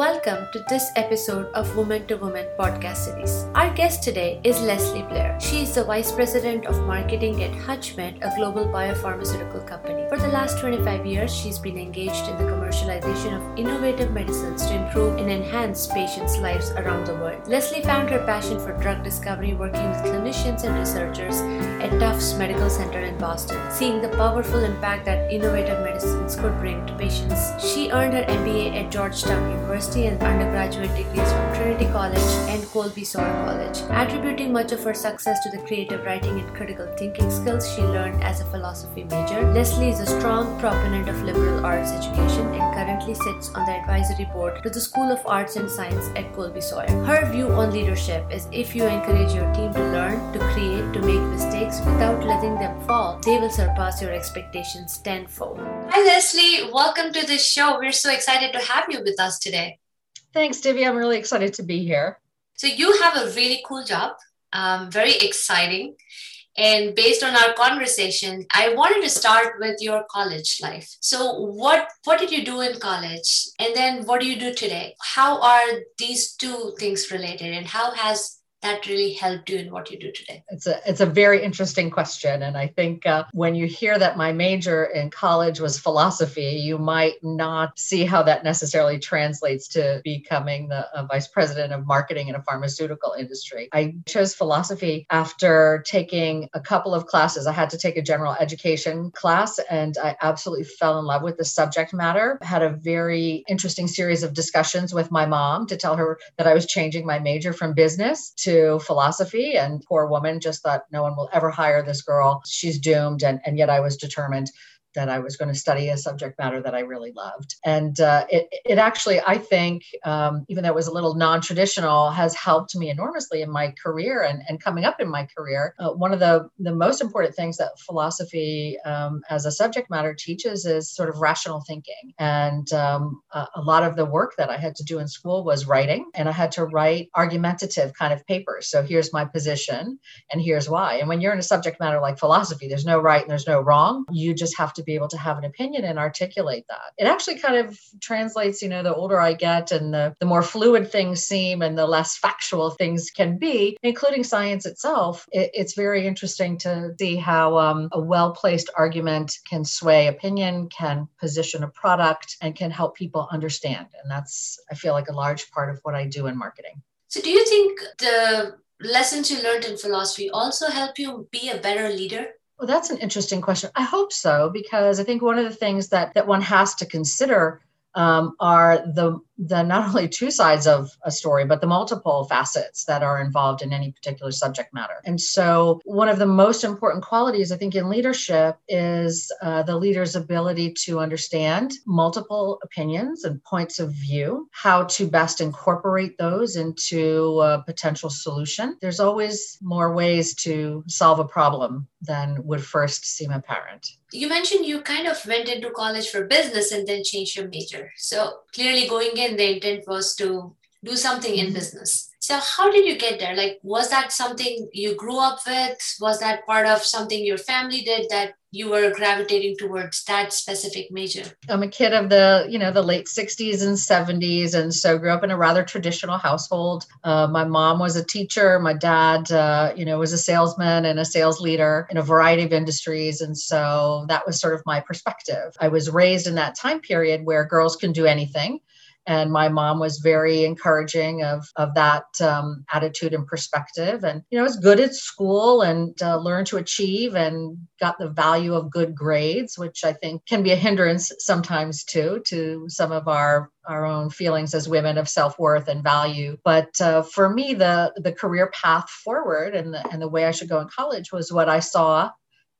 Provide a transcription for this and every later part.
Welcome to this episode of Woman to Woman podcast series. Our guest today is Leslie Blair. She is the Vice President of Marketing at HUTCHMED, a global biopharmaceutical company. For the last 25 years, she's been engaged in the commercialization of innovative medicines to improve and enhance patients' lives around the world. Leslie found her passion for drug discovery working with clinicians and researchers at Tufts Medical Center in Boston, seeing the powerful impact that innovative medicines could bring to patients. She earned her MBA at Georgetown University University and undergraduate degrees from Trinity College and Colby Sawyer College. Attributing much of her success to the creative writing and critical thinking skills she learned as a philosophy major, Leslie is a strong proponent of liberal arts education and currently sits on the advisory board to the School of Arts and Science at Colby Sawyer. Her view on leadership is if you encourage your team to learn, to create, to make mistakes without letting them fall, they will surpass your expectations tenfold. Hi, Leslie. Welcome to the show. We're so excited to have you with us today. Thanks, Divya. I'm really excited to be here. So, you have a really cool job, um, very exciting. And based on our conversation, I wanted to start with your college life. So, what what did you do in college, and then what do you do today? How are these two things related, and how has that really helped you in what you do today? It's a it's a very interesting question, and I think uh, when you hear that my major in college was philosophy, you might not see how that necessarily translates to becoming the vice president of marketing in a pharmaceutical industry. I chose philosophy after taking a couple of classes. I had to take a general education class, and I absolutely fell in love with the subject matter. had a very interesting series of discussions with my mom to tell her that I was changing my major from business to to philosophy and poor woman just thought no one will ever hire this girl. She's doomed and, and yet i was determined that I was going to study a subject matter that I really loved. And uh, it, it actually, I think, um, even though it was a little non traditional, has helped me enormously in my career and, and coming up in my career. Uh, one of the, the most important things that philosophy um, as a subject matter teaches is sort of rational thinking. And um, a, a lot of the work that I had to do in school was writing, and I had to write argumentative kind of papers. So here's my position, and here's why. And when you're in a subject matter like philosophy, there's no right and there's no wrong. You just have to to be able to have an opinion and articulate that. It actually kind of translates, you know, the older I get and the, the more fluid things seem and the less factual things can be, including science itself. It, it's very interesting to see how um, a well placed argument can sway opinion, can position a product, and can help people understand. And that's, I feel like, a large part of what I do in marketing. So, do you think the lessons you learned in philosophy also help you be a better leader? Well, that's an interesting question. I hope so, because I think one of the things that, that one has to consider um, are the the not only two sides of a story, but the multiple facets that are involved in any particular subject matter. And so, one of the most important qualities I think in leadership is uh, the leader's ability to understand multiple opinions and points of view, how to best incorporate those into a potential solution. There's always more ways to solve a problem than would first seem apparent. You mentioned you kind of went into college for business and then changed your major. So, clearly, going in the intent was to do something in mm-hmm. business. So how did you get there? Like, was that something you grew up with? Was that part of something your family did that you were gravitating towards that specific major? I'm a kid of the, you know, the late 60s and 70s, and so grew up in a rather traditional household. Uh, my mom was a teacher. My dad, uh, you know, was a salesman and a sales leader in a variety of industries, and so that was sort of my perspective. I was raised in that time period where girls can do anything and my mom was very encouraging of of that um, attitude and perspective. And you know was good at school and uh, learned to achieve and got the value of good grades which i think can be a hindrance sometimes too to some of our our own feelings as women of self-worth and value. But uh, for me the the career path forward and the, and the way i should go in college was what i saw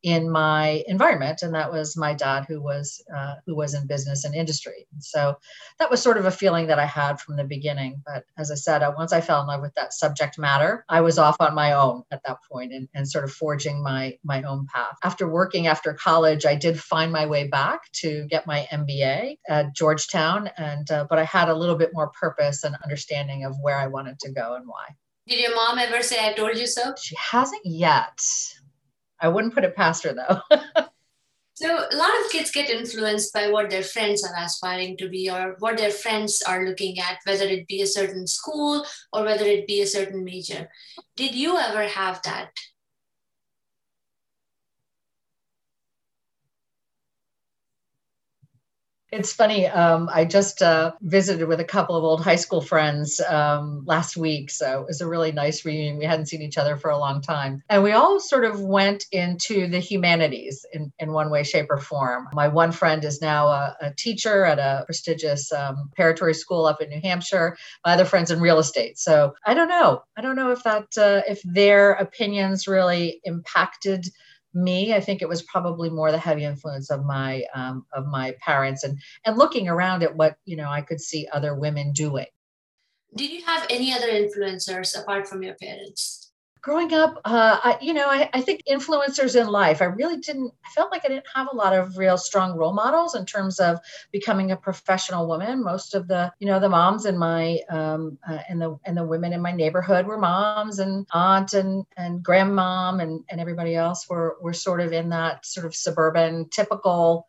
in my environment and that was my dad who was uh, who was in business and industry. And so that was sort of a feeling that i had from the beginning. But as i said uh, once i fell in love with that subject matter i was off on my own at that point and, and sort of forging my my own path. After working after college i did find my way back to get my mba at georgetown and uh, but i had a little bit more purpose and understanding of where i wanted to go and why. Did your mom ever say i told you so she hasn't yet I wouldn't put it past her though. So a lot of kids get influenced by what their friends are aspiring to be or what their friends are looking at, whether it be a certain school or whether it be a certain major. Did you ever have that? It's funny. Um, I just uh, visited with a couple of old high school friends um, last week. So it was a really nice reunion. We hadn't seen each other for a long time. And we all sort of went into the humanities in, in one way, shape, or form. My one friend is now a, a teacher at a prestigious um, preparatory school up in New Hampshire. My other friend's in real estate. So I don't know. I don't know if that, uh, if their opinions really impacted me i think it was probably more the heavy influence of my um, of my parents and and looking around at what you know i could see other women doing. Did you have any other influencers apart from your parents growing up uh, I, you know I, I, think influencers in life i really didn't i felt like i didn't have a lot of real strong role models in terms of becoming a professional woman. Most of the you know the moms in my um, uh, and the and the women in my neighborhood were moms and aunt and and grandmom and and everybody else were were sort of in that sort of suburban typical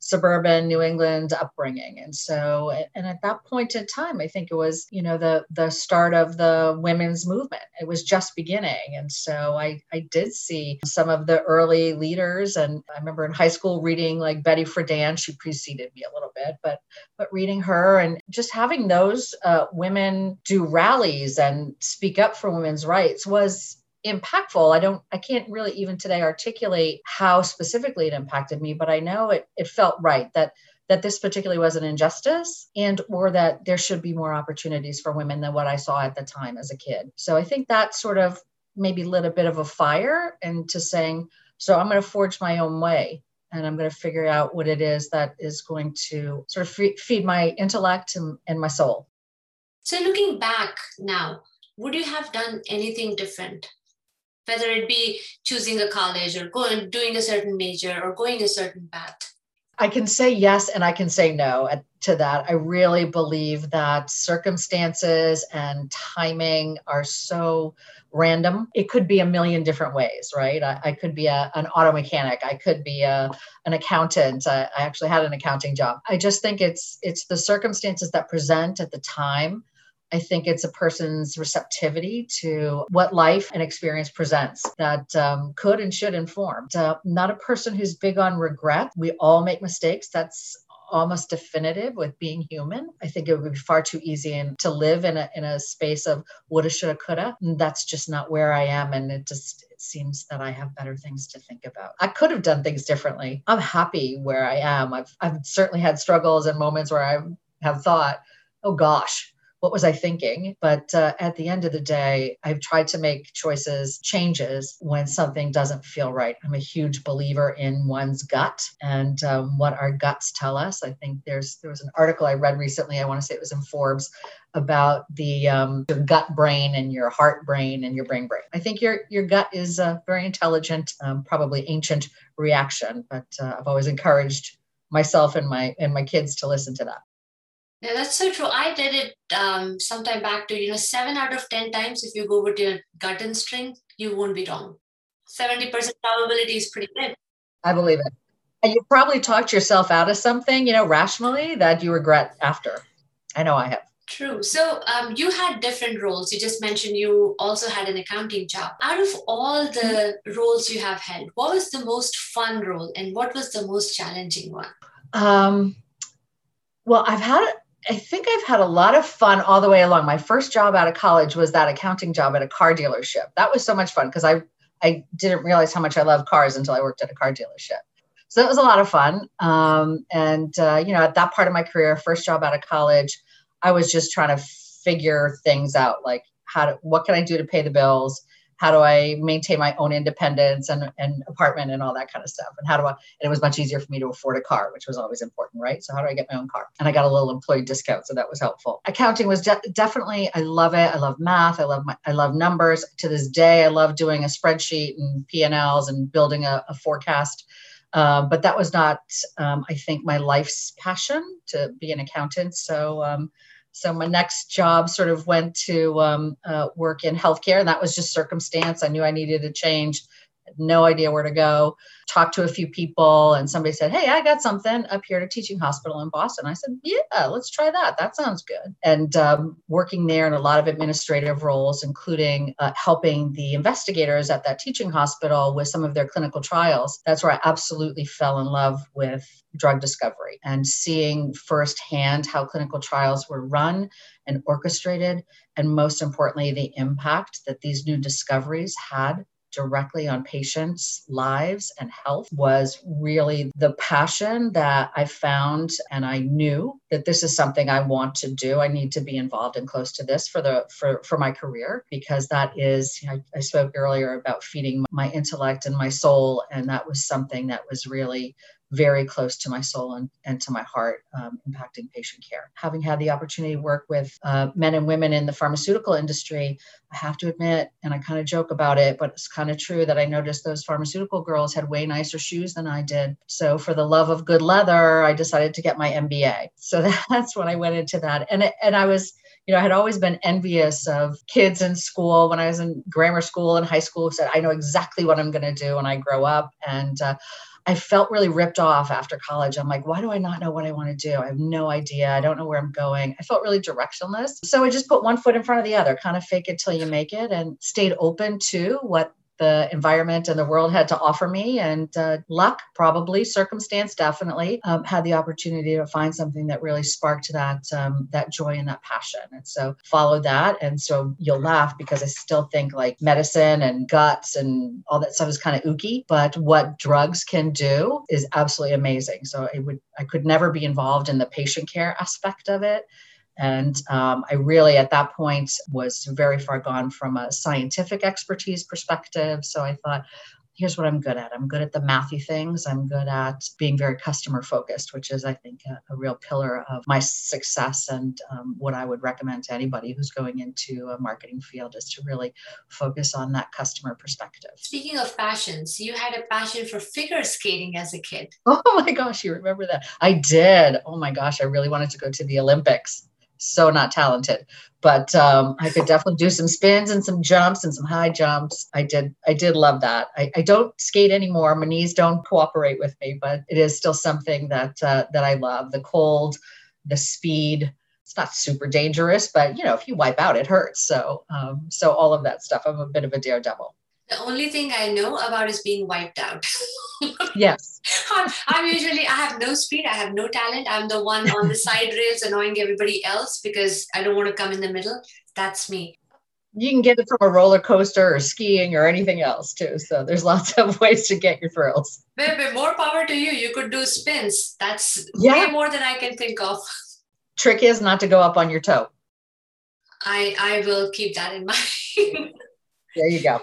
suburban New England upbringing. And so, and at that point in time, I think it was, you know, the the start of the women's movement. It was just beginning. And so I, I did see some of the early leaders. And I remember in high school reading like Betty Friedan, she preceded me a little bit, but but reading her and just having those uh, women do rallies and speak up for women's rights was impactful. I don't, I can't really even today articulate how specifically it impacted me, but I know it, it felt right that that this particularly was an injustice and or that there should be more opportunities for women than what I saw at the time as a kid. So I think that sort of maybe lit a bit of a fire into saying, so I'm going to forge my own way and I'm going to figure out what it is that is going to sort of feed my intellect and, and my soul. So looking back now, would you have done anything different? Whether it be choosing a college or going doing a certain major or going a certain path. I can say yes and i can say no to that. I really believe that circumstances and timing are so random. It could be a million different ways right? I, I could be a, an auto mechanic. I could be a, an accountant. I, I actually had an accounting job. I just think it's it's the circumstances that present at the time I think it's a person's receptivity to what life and experience presents that um, could and should inform. Uh, not a person who's big on regret. We all make mistakes. That's almost definitive with being human. I think it would be far too easy to live in a in a space of woulda, shoulda, coulda. That's just not where I am, and it just it seems that I have better things to think about. I could have done things differently. I'm happy where I am. I've I've certainly had struggles and moments where I have thought, oh gosh, what was I thinking? But uh, at the end of the day, I've tried to make choices, changes when something doesn't feel right. I'm a huge believer in one's gut and um, what our guts tell us. I think there's there was an article I read recently. I want to say it was in Forbes about the um, your gut brain and your heart brain and your brain brain. I think your your gut is a very intelligent, um, probably ancient reaction, but uh, I've always encouraged myself and my and my kids to listen to that. Yeah, that's so true. I did it um, sometime back to, you know, seven out of 10 times, if you go with your gut instinct, you won't be wrong. 70% probability is pretty good. I believe it. And you probably talked yourself out of something, you know, rationally that you regret after. I know I have. True. So um, you had different roles. You just mentioned you also had an accounting job. Out of all the roles you have held, what was the most fun role and what was the most challenging one? Um, well, I've had I think I've had a lot of fun all the way along. My first job out of college was that accounting job at a car dealership. That was so much fun because I I didn't realize how much I loved cars until I worked at a car dealership. So that was a lot of fun. Um, and uh, you know, at that part of my career, first job out of college, I was just trying to figure things out, like how to what can I do to pay the bills, how do I maintain my own independence and, and apartment and all that kind of stuff? And how do I, and it was much easier for me to afford a car, which was always important, right? So how do I get my own car? And I got a little employee discount. So that was helpful. Accounting was de- definitely, I love it. I love math. I love my, I love numbers to this day. I love doing a spreadsheet and P&Ls and building a, a forecast. Um, but that was not, um, I think, my life's passion to be an accountant. So um, so my next job sort of went to um, uh, work in healthcare, and that was just circumstance. I knew I needed a change no idea where to go. Talked to a few people, and somebody said, Hey, I got something up here at a teaching hospital in Boston. I said, Yeah, let's try that. That sounds good. And um, working there in a lot of administrative roles, including uh, helping the investigators at that teaching hospital with some of their clinical trials, that's where I absolutely fell in love with drug discovery and seeing firsthand how clinical trials were run and orchestrated, and most importantly, the impact that these new discoveries had directly on patients' lives and health was really the passion that I found and I knew that this is something I want to do. I need to be involved and close to this for the for, for my career because that is I, I spoke earlier about feeding my intellect and my soul and that was something that was really very close to my soul and, and to my heart, um, impacting patient care. Having had the opportunity to work with uh, men and women in the pharmaceutical industry, I have to admit, and I kind of joke about it, but it's kind of true that I noticed those pharmaceutical girls had way nicer shoes than I did. So, for the love of good leather, I decided to get my MBA. So that's when I went into that, and it, and I was you know, I had always been envious of kids in school when I was in grammar school and high school said, I know exactly what I'm going to do when I grow up. And uh, I felt really ripped off after college. I'm like, why do I not know what I want to do? I have no idea. I don't know where I'm going. I felt really directionless. So I just put one foot in front of the other, kind of fake it till you make it, and stayed open to what the environment and the world had to offer me. And uh, luck, probably, circumstance, definitely, um, had the opportunity to find something that really sparked that um, that joy and that passion. And so followed that. And so you'll laugh because I still think like medicine and guts and all that stuff is kind of ooky, but what drugs can do is absolutely amazing. So it would I could never be involved in the patient care aspect of it. And um, I really, at that point, was very far gone from a scientific expertise perspective. So I thought, here's what I'm good at. I'm good at the mathy things. I'm good at being very customer focused, which is, I think, a, a real pillar of my success and um, what I would recommend to anybody who's going into a marketing field is to really focus on that customer perspective. Speaking of passions, you had a passion for figure skating as a kid. Oh my gosh, you remember that? I did. Oh my gosh, I really wanted to go to the Olympics so not talented. But um, i could definitely do some spins and some jumps and some high jumps. I did i did love that. I, I don't skate anymore. My knees don't cooperate with me but it is still something that uh, that i love. The cold the speed it's not super dangerous but you know if you wipe out it hurts. So um, so all of that stuff. I'm a bit of a daredevil the only thing I know about is being wiped out. yes. I'm, I'm, usually, I have no speed, I have no talent. I'm the one on the side rails annoying everybody else because I don't want to come in the middle. That's me. You can get it from a roller coaster or skiing or anything else too. So there's lots of ways to get your thrills. Baby, more power to you. You could do spins. That's yeah. way more than I can think of. Trick is not to go up on your toe. I I will keep that in mind. there you go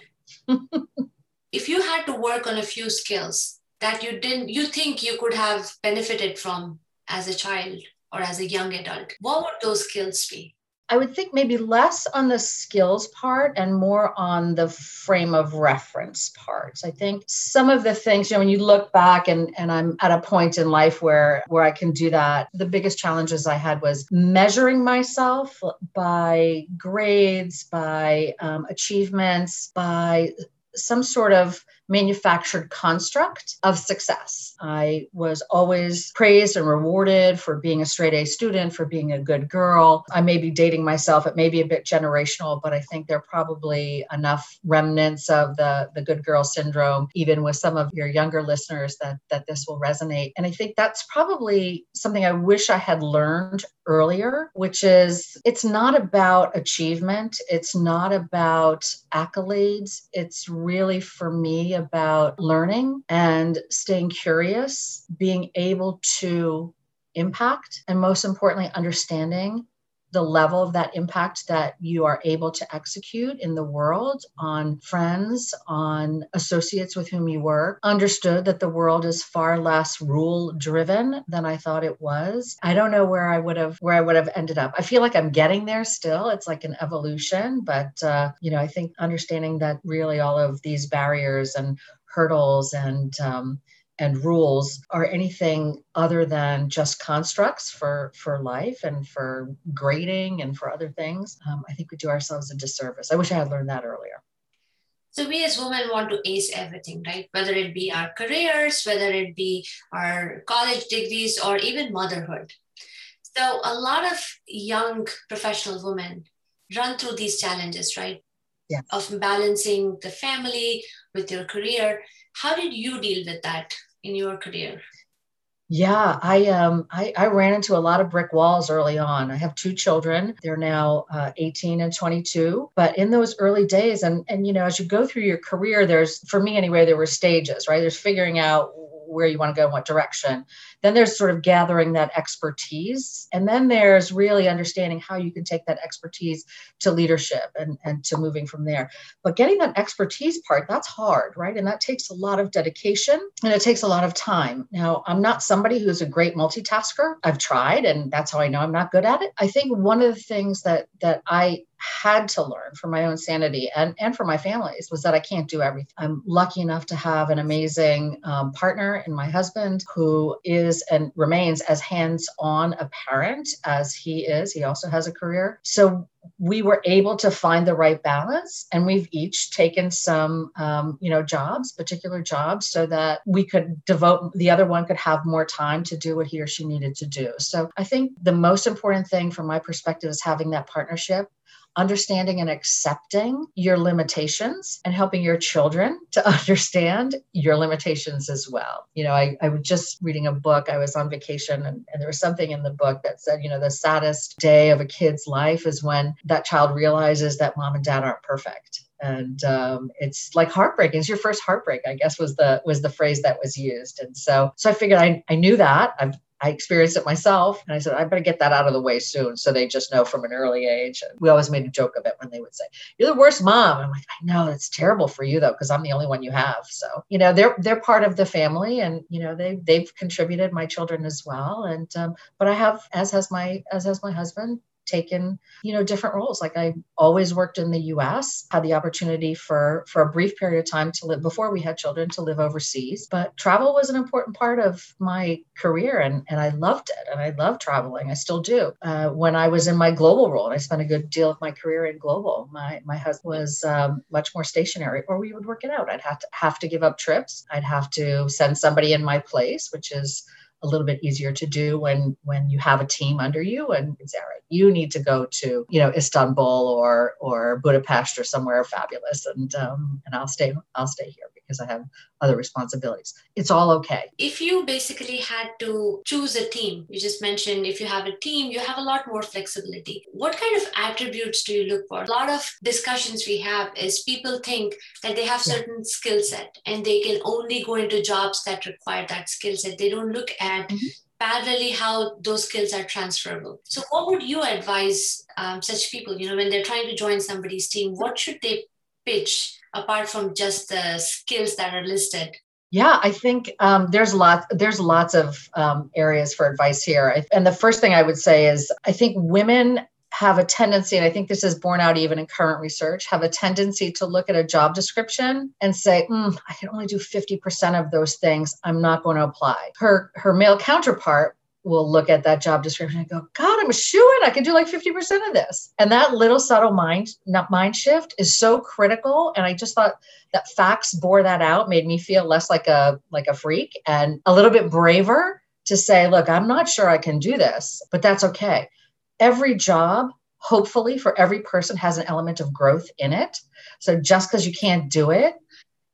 if you had to work on a few skills that you didn't you think you could have benefited from as a child or as a young adult what would those skills be I would think maybe less on the skills part and more on the frame of reference parts. I think some of the things, you know, when you look back and, and I'm at a point in life where where I can do that, the biggest challenges I had was measuring myself by grades, by um, achievements, by some sort of manufactured construct of success. I was always praised and rewarded for being a straight A student, for being a good girl. I may be dating myself, it may be a bit generational, but I think there are probably enough remnants of the, the good girl syndrome, even with some of your younger listeners, that, that this will resonate. And I think that's probably something I wish I had learned earlier, which is it's not about achievement, it's not about accolades. It's really for me about learning and staying curious, being able to impact, and most importantly, understanding the level of that impact that you are able to execute in the world on friends, on associates with whom you work, understood that the world is far less rule driven than I thought it was. I don't know where I would have where I would have ended up. I feel like I'm getting there still. It's like an evolution, but uh, you know, I think understanding that really all of these barriers and hurdles and um, and rules are anything other than just constructs for for life and for grading and for other things um, i think we do ourselves a disservice i wish i had learned that earlier So we as women want to ace everything, right? Whether it be our careers, whether it be our college degrees, or even motherhood. So a lot of young professional women run through these challenges, right? Yes. Of balancing the family with your career. How did you deal with that in your career? Yeah, I um I, I ran into a lot of brick walls early on. I have two children. They're now uh, 18 and 22. But in those early days, and and you know, as you go through your career, there's for me anyway, there were stages, right? There's figuring out where you want to go in what direction. Then there's sort of gathering that expertise. And then there's really understanding how you can take that expertise to leadership and, and to moving from there. But getting that expertise part, that's hard, right? And that takes a lot of dedication and it takes a lot of time. Now, I'm not somebody who's a great multitasker. I've tried, and that's how I know I'm not good at it. I think one of the things that that I had to learn for my own sanity and, and for my families was that I can't do everything. I'm lucky enough to have an amazing um, partner in my husband who is and remains as hands on a parent as he is. He also has a career. So we were able to find the right balance and we've each taken some um, you know jobs particular jobs so that we could devote the other one could have more time to do what he or she needed to do so i think the most important thing from my perspective is having that partnership understanding and accepting your limitations and helping your children to understand your limitations as well. You know, I, I was just reading a book, I was on vacation, and, and there was something in the book that said, you know, the saddest day of a kid's life is when that child realizes that mom and dad aren't perfect and um, it's like heartbreaking. It's your first heartbreak, I guess, was the was the phrase that was used. And so, so I figured I, I knew that. I've I experienced it myself. And I said, I better get that out of the way soon. So they just know from an early age. We always made a joke of it when they would say, You're the worst mom. I'm like, I know it's terrible for you though, because I'm the only one you have. So, you know, they're they're part of the family and you know, they they've contributed my children as well. And um, but I have, as has my as has my husband, taken you know different roles. Like i always worked in the us had the opportunity for for a brief period of time to live before we had children to live overseas. But travel was an important part of my career and and i loved it and i love traveling. I still do. Uh, when i was in my global role and i spent a good deal of my career in global my my husband was um, much more stationary or we would work it out. I'd have to have to give up trips. I'd have to send somebody in my place which is a little bit easier to do when when you have a team under you and it's all right you need to go to you know istanbul or or budapest or somewhere fabulous and um, and i'll stay i'll stay here because I have other responsibilities. It's all okay. If you basically had to choose a team, you just mentioned if you have a team, you have a lot more flexibility. What kind of attributes do you look for? A lot of discussions we have is people think that they have certain yeah. skill set and they can only go into jobs that require that skill set. They don't look at mm-hmm parallelly how those skills are transferable so what would you advise um, such people you know when they're trying to join somebody's team what should they pitch apart from just the skills that are listed? Yeah, I think um, there's lots there's lots of um, areas for advice here. And the first thing I would say is I think women have a tendency, and I think this is borne out even in current research, have a tendency to look at a job description and say, mm, I can only do 50% of those things. I'm not going to apply. Her her male counterpart will look at that job description and go, God, I'm a shoe in. I can do like 50% of this. And that little subtle mind, not mind shift is so critical. And I just thought that facts bore that out, made me feel less like a like a freak and a little bit braver to say, look, I'm not sure I can do this, but that's okay. Every job, hopefully for every person has an element of growth in it. So just because you can't do it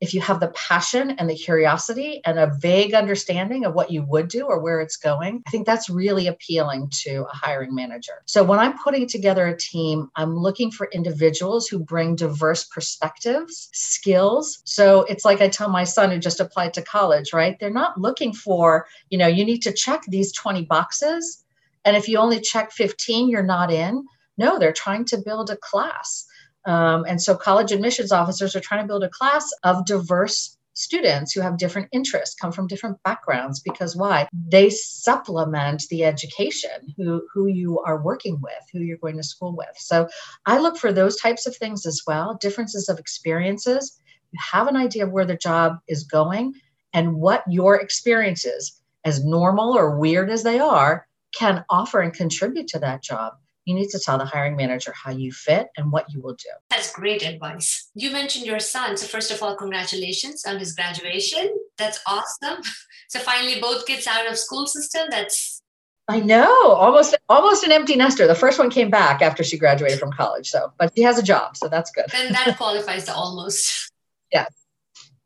if you have the passion and the curiosity and a vague understanding of what you would do or where it's going, I think that's really appealing to a hiring manager. So when I'm putting together a team, I'm looking for individuals who bring diverse perspectives, skills. So it's like I tell my son who just applied to college, right? They're not looking for, you know, you need to check these 20 boxes. And if you only check 15, you're not in. No, they're trying to build a class. Um, and so college admissions officers are trying to build a class of diverse students who have different interests, come from different backgrounds, because why? They supplement the education who, who you are working with, who you're going to school with. So I look for those types of things as well, differences of experiences. You have an idea of where the job is going and what your experiences, as normal or weird as they are, can offer and contribute to that job you need to tell the hiring manager how you fit and what you will do. That's great advice. You mentioned your son. So, first of all, congratulations on his graduation. That's awesome. So, finally, both kids out of school system. That's I know, almost almost an empty nester. The first one came back after she graduated from college, so but she has a job, so that's good. Then that qualifies the almost. Yeah,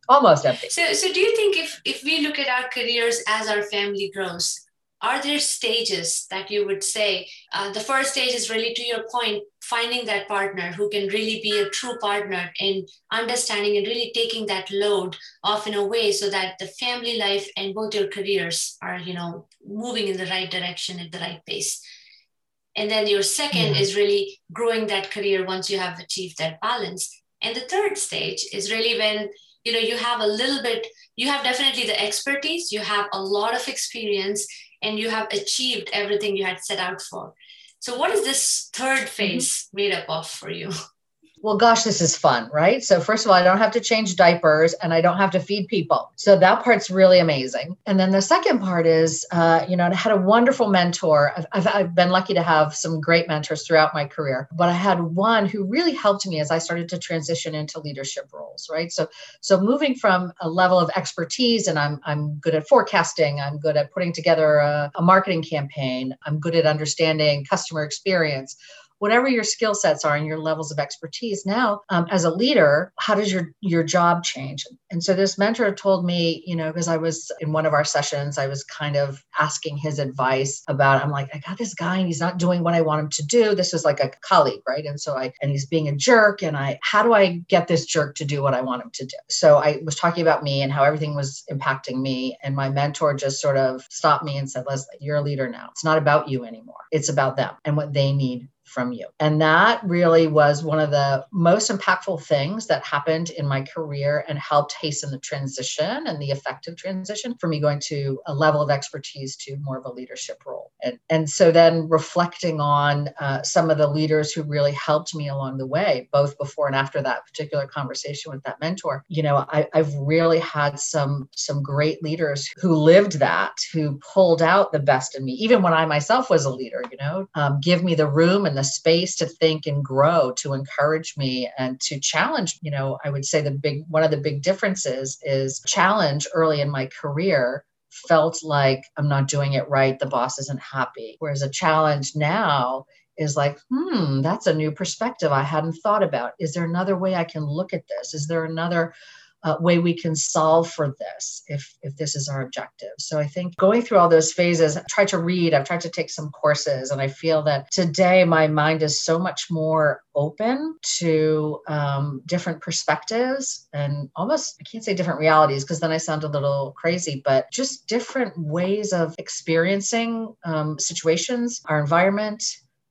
almost empty. So, so do you think if if we look at our careers as our family grows, are there stages that you would say uh, the first stage is really to your point finding that partner who can really be a true partner in understanding and really taking that load off in a way so that the family life and both your careers are you know moving in the right direction at the right pace and then your second mm-hmm. is really growing that career once you have achieved that balance and the third stage is really when you know you have a little bit you have definitely the expertise you have a lot of experience and you have achieved everything you had set out for. So, what is this third mm-hmm. phase made up of for you? well, gosh, this is fun, right? So, first of all, I don't have to change diapers and I don't have to feed people. So, that part's really amazing. And then the second part is, uh, you know, I had a wonderful mentor. I've, I've, I've, been lucky to have some great mentors throughout my career, but I had one who really helped me as I started to transition into leadership roles, right? So, so moving from a level of expertise, and I'm, I'm good at forecasting, I'm good at putting together a, a marketing campaign, I'm good at understanding customer experience whatever your skill sets are and your levels of expertise now um, as a leader how does your your job change? And so this mentor told me you know because i was in one of our sessions i was kind of asking his advice about i'm like i got this guy and he's not doing what i want him to do. This is like a colleague right? And so i and he's being a jerk and i how do i get this jerk to do what i want him to do? So i was talking about me and how everything was impacting me and my mentor just sort of stopped me and said leslie you're a leader now. It's not about you anymore. It's about them and what they need from you. And that really was one of the most impactful things that happened in my career and helped hasten the transition and the effective transition for me going to a level of expertise to more of a leadership role. And, and so then reflecting on uh, some of the leaders who really helped me along the way, both before and after that particular conversation with that mentor, you know, I, I've really had some some great leaders who lived that, who pulled out the best in me, even when I myself was a leader, you know, um, give me the room and the space to think and grow to encourage me and to challenge you know i would say the big one of the big differences is challenge early in my career felt like i'm not doing it right the boss isn't happy whereas a challenge now is like, hmm, that's a new perspective I hadn't thought about. Is there another way I can look at this? Is there another uh, way we can solve for this if if this is our objective. So i think going through all those phases i tried to read i've tried to take some courses and i feel that today my mind is so much more open to um, different perspectives and almost i can't say different realities because then i sound a little crazy but just different ways of experiencing um, situations our environment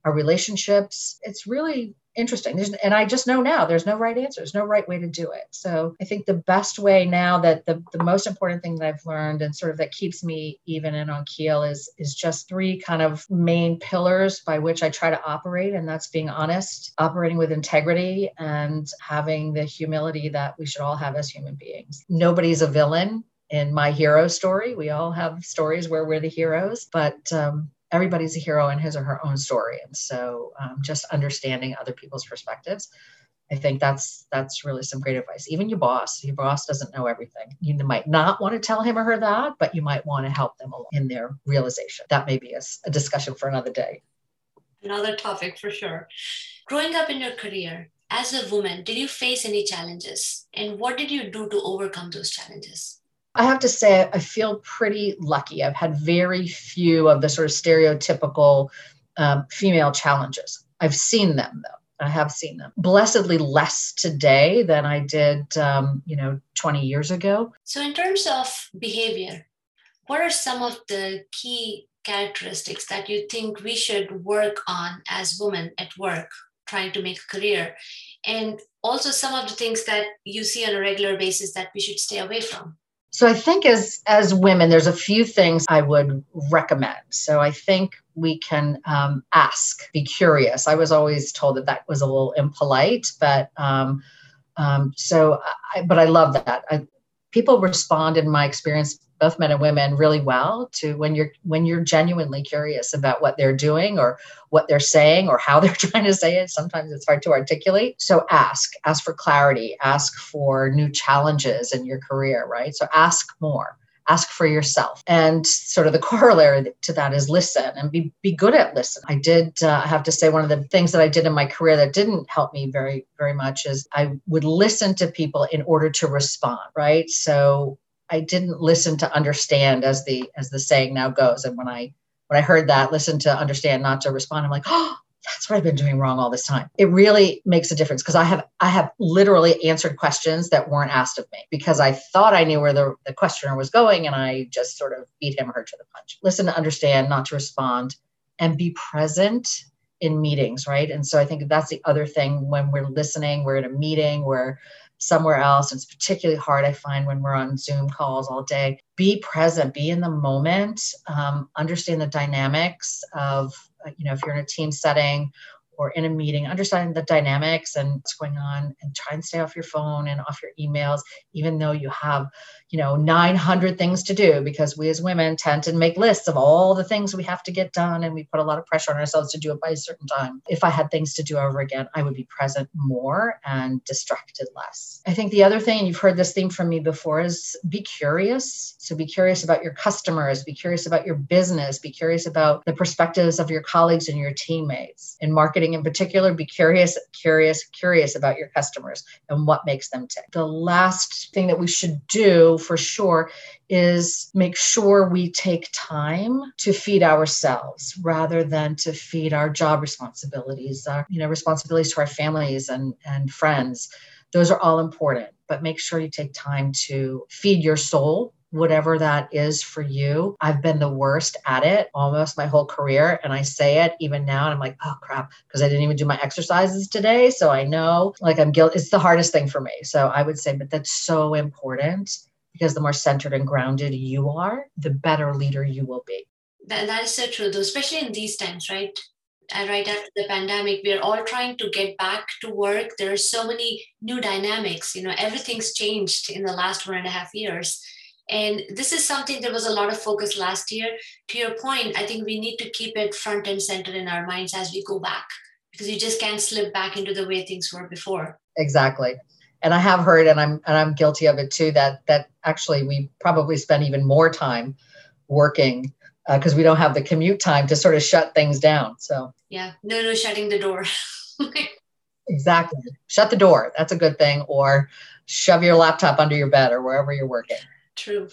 our relationships. It's really interesting. There's, and I just know now there's no right answer. There's no right way to do it. So I think the best way now that the, the most important thing that I've learned and sort of that keeps me even and on keel is is just three kind of main pillars by which I try to operate. And that's being honest, operating with integrity, and having the humility that we should all have as human beings. Nobody's a villain in my hero story. We all have stories where we're the heroes, but um, everybody's a hero in his or her own story. And so um, just understanding other people's perspectives i think that's that's really some great advice. Even your boss your boss doesn't know everything. You might not want to tell him or her that but you might want to help them in their realization. That may be a, a discussion for another day. Another topic for sure. Growing up in your career as a woman did you face any challenges? And what did you do to overcome those challenges I have to say, I feel pretty lucky. I've had very few of the sort of stereotypical um, female challenges. I've seen them though. I have seen them. Blessedly less today than I did, um, you know, 20 years ago. So, in terms of behavior, what are some of the key characteristics that you think we should work on as women at work trying to make a career? And also some of the things that you see on a regular basis that we should stay away from? So I think as as women, there's a few things I would recommend. So I think we can um, ask, be curious. I was always told that that was a little impolite, but um, um, so I, but I love that. I, people respond, in my experience, both men and women really well to when you're when you're genuinely curious about what they're doing or what they're saying or how they're trying to say it sometimes it's hard to articulate. So ask ask for clarity ask for new challenges in your career right? So ask more ask for yourself. And sort of the corollary to that is listen and be, be good at listen. I did uh, have to say one of the things that i did in my career that didn't help me very very much is i would listen to people in order to respond right? So I didn't listen to understand as the as the saying now goes. And when I when I heard that, listen to understand, not to respond, I'm like, oh, that's what I've been doing wrong all this time. It really makes a difference because I have I have literally answered questions that weren't asked of me because I thought I knew where the, the questioner was going and I just sort of beat him or her to the punch. Listen to understand, not to respond, and be present in meetings, right? And so I think that's the other thing when we're listening, we're in a meeting, we're somewhere else. It's particularly hard, I find, when we're on Zoom calls all day. Be present, be in the moment, um, understand the dynamics of, uh, you know, if you're in a team setting or in a meeting, understanding the dynamics and what's going on and try and stay off your phone and off your emails, even though you have, you know, 900 things to do because we as women tend to make lists of all the things we have to get done and we put a lot of pressure on ourselves to do it by a certain time. If I had things to do over again, I would be present more and distracted less. I think the other thing, and you've heard this theme from me before, is be curious. So be curious about your customers, be curious about your business, be curious about the perspectives of your colleagues and your teammates. In marketing in particular, be curious, curious, curious about your customers and what makes them tick. The last thing that we should do for sure is make sure we take time to feed ourselves rather than to feed our job responsibilities, our, you know, responsibilities to our families and, and friends. Those are all important, but make sure you take time to feed your soul whatever that is for you. I've been the worst at it almost my whole career. And I say it even now. And I'm like, oh crap, because I didn't even do my exercises today. So I know like I'm guilty. It's the hardest thing for me. So I would say, but that's so important because the more centered and grounded you are, the better leader you will be. That, that is so true, though, especially in these times, right? Uh, right after the pandemic, we are all trying to get back to work. There are so many new dynamics. You know, everything's changed in the last one and a half years. And this is something there was a lot of focus last year. To your point, I think we need to keep it front and center in our minds as we go back because you just can't slip back into the way things were before. Exactly and I have heard, and I'm and I'm guilty of it too. That that actually we probably spend even more time working because uh, we don't have the commute time to sort of shut things down. So yeah, no, no, shutting the door. exactly, shut the door. That's a good thing, or shove your laptop under your bed or wherever you're working. True.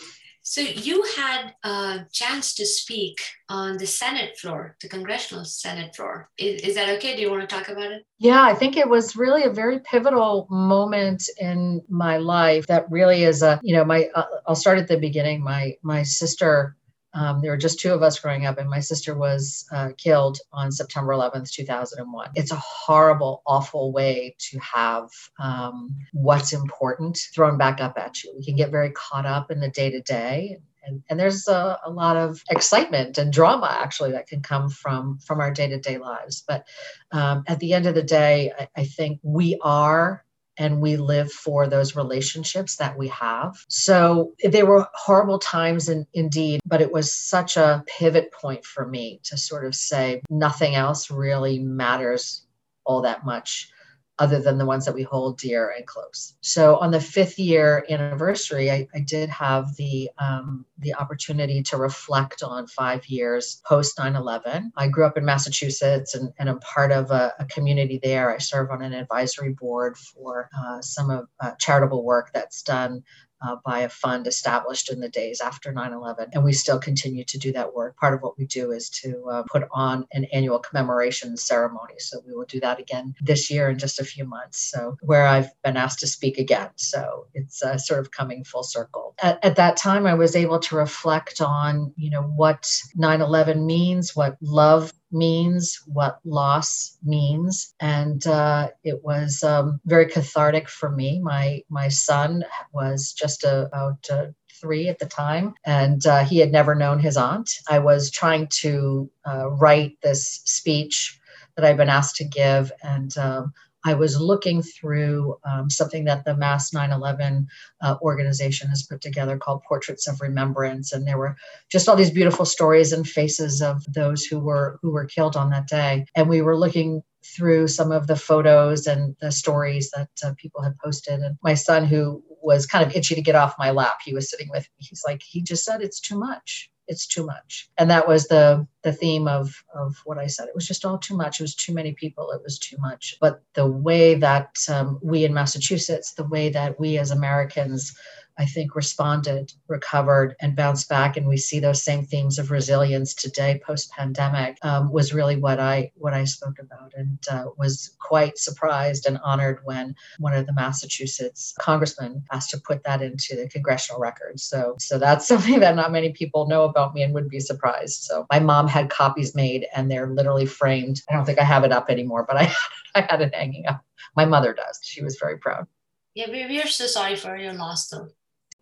So you had a chance to speak on the Senate floor, the congressional Senate floor. Is, is, that okay? Do you want to talk about it? Yeah, I think it was really a very pivotal moment in my life. That really is a, you know, my. Uh, I'll start at the beginning. My my sister um, there were just two of us growing up, and my sister was uh, killed on September 11th, 2001. It's a horrible, awful way to have um, what's important thrown back up at you. We can get very caught up in the day to day. And, and there's a, a, lot of excitement and drama actually that can come from from our day-to-day lives but um, at the end of the day I, I think we are and we live for those relationships that we have. So they were horrible times in, indeed, but it was such a pivot point for me to sort of say nothing else really matters all that much other than the ones that we hold dear and close. So on the fifth year anniversary, I, I did have the um, the opportunity to reflect on five years post 9/11. I grew up in Massachusetts and, and I'm part of a, a community there. I serve on an advisory board for uh, some of uh, charitable work that's done uh, by a fund established in the days after 9 11. And we still continue to do that work. Part of what we do is to uh, put on an annual commemoration ceremony. So we will do that again this year in just a few months. So, where I've been asked to speak again. So, it's uh, sort of coming full circle. At, at that time, I was able to reflect on, you know, what 9 11 means, what love means, what loss means, and uh, it was um, very cathartic for me. My my son was just about uh, three at the time, and uh, he had never known his aunt. I was trying to uh, write this speech that I've been asked to give, and um, I was looking through um, something that the Mass 9 11 uh, organization has put together called Portraits of Remembrance. And there were just all these beautiful stories and faces of those who were who were killed on that day. And we were looking through some of the photos and the stories that uh, people had posted. And my son, who was kind of itchy to get off my lap, he was sitting with me. He's like, he just said it's too much it's too much. And that was the the theme of of what i said. It was just all too much. It was too many people. It was too much. But the way that um, we in massachusetts the way that we as americans I think, responded, recovered, and bounced back. And we see those same themes of resilience today, post pandemic, um, was really what I what I spoke about, and uh, was quite surprised and honored when one of the Massachusetts congressmen asked to put that into the congressional record. So, so that's something that not many people know about me and would be surprised. So, my mom had copies made, and they're literally framed. I don't think I have it up anymore, but I I had it hanging up. My mother does. She was very proud. Yeah, we are so sorry for your loss, though.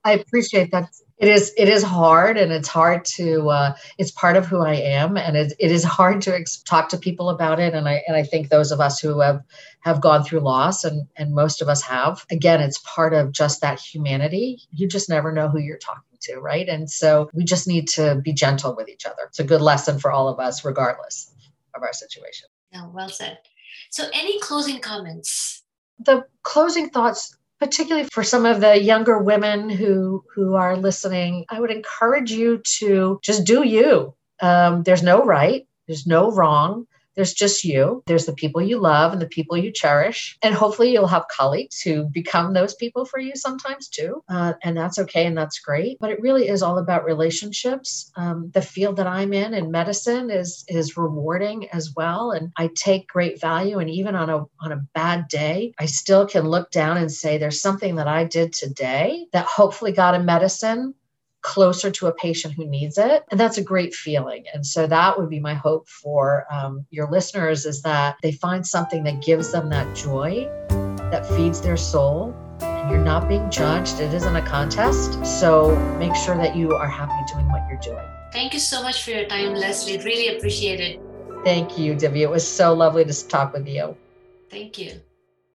I appreciate that. It is it is hard, and it's hard to. Uh, it's part of who I am, and it, it is hard to ex- talk to people about it. And I and I think those of us who have have gone through loss, and and most of us have. Again, it's part of just that humanity. You just never know who you're talking to, right? And so we just need to be gentle with each other. It's a good lesson for all of us, regardless of our situation. Yeah, well said. So, any closing comments? The closing thoughts particularly for some of the younger women who who are listening i would encourage you to just do you. Um, there's no right there's no wrong there's just you. There's the people you love and the people you cherish. And hopefully you'll have colleagues who become those people for you sometimes too. Uh, and that's okay and that's great. But it really is all about relationships. Um, the field that I'm in in medicine is is rewarding as well. And I take great value. And even on a on a bad day, I still can look down and say there's something that I did today that hopefully got a medicine closer to a patient who needs it. And that's a great feeling. And so that would be my hope for um, your listeners is that they find something that gives them that joy, that feeds their soul. And you're not being judged, it isn't a contest. So make sure that you are happy doing what you're doing. Thank you so much for your time, Leslie. Really appreciate it. Thank you, Divya. It was so lovely to talk with you. Thank you.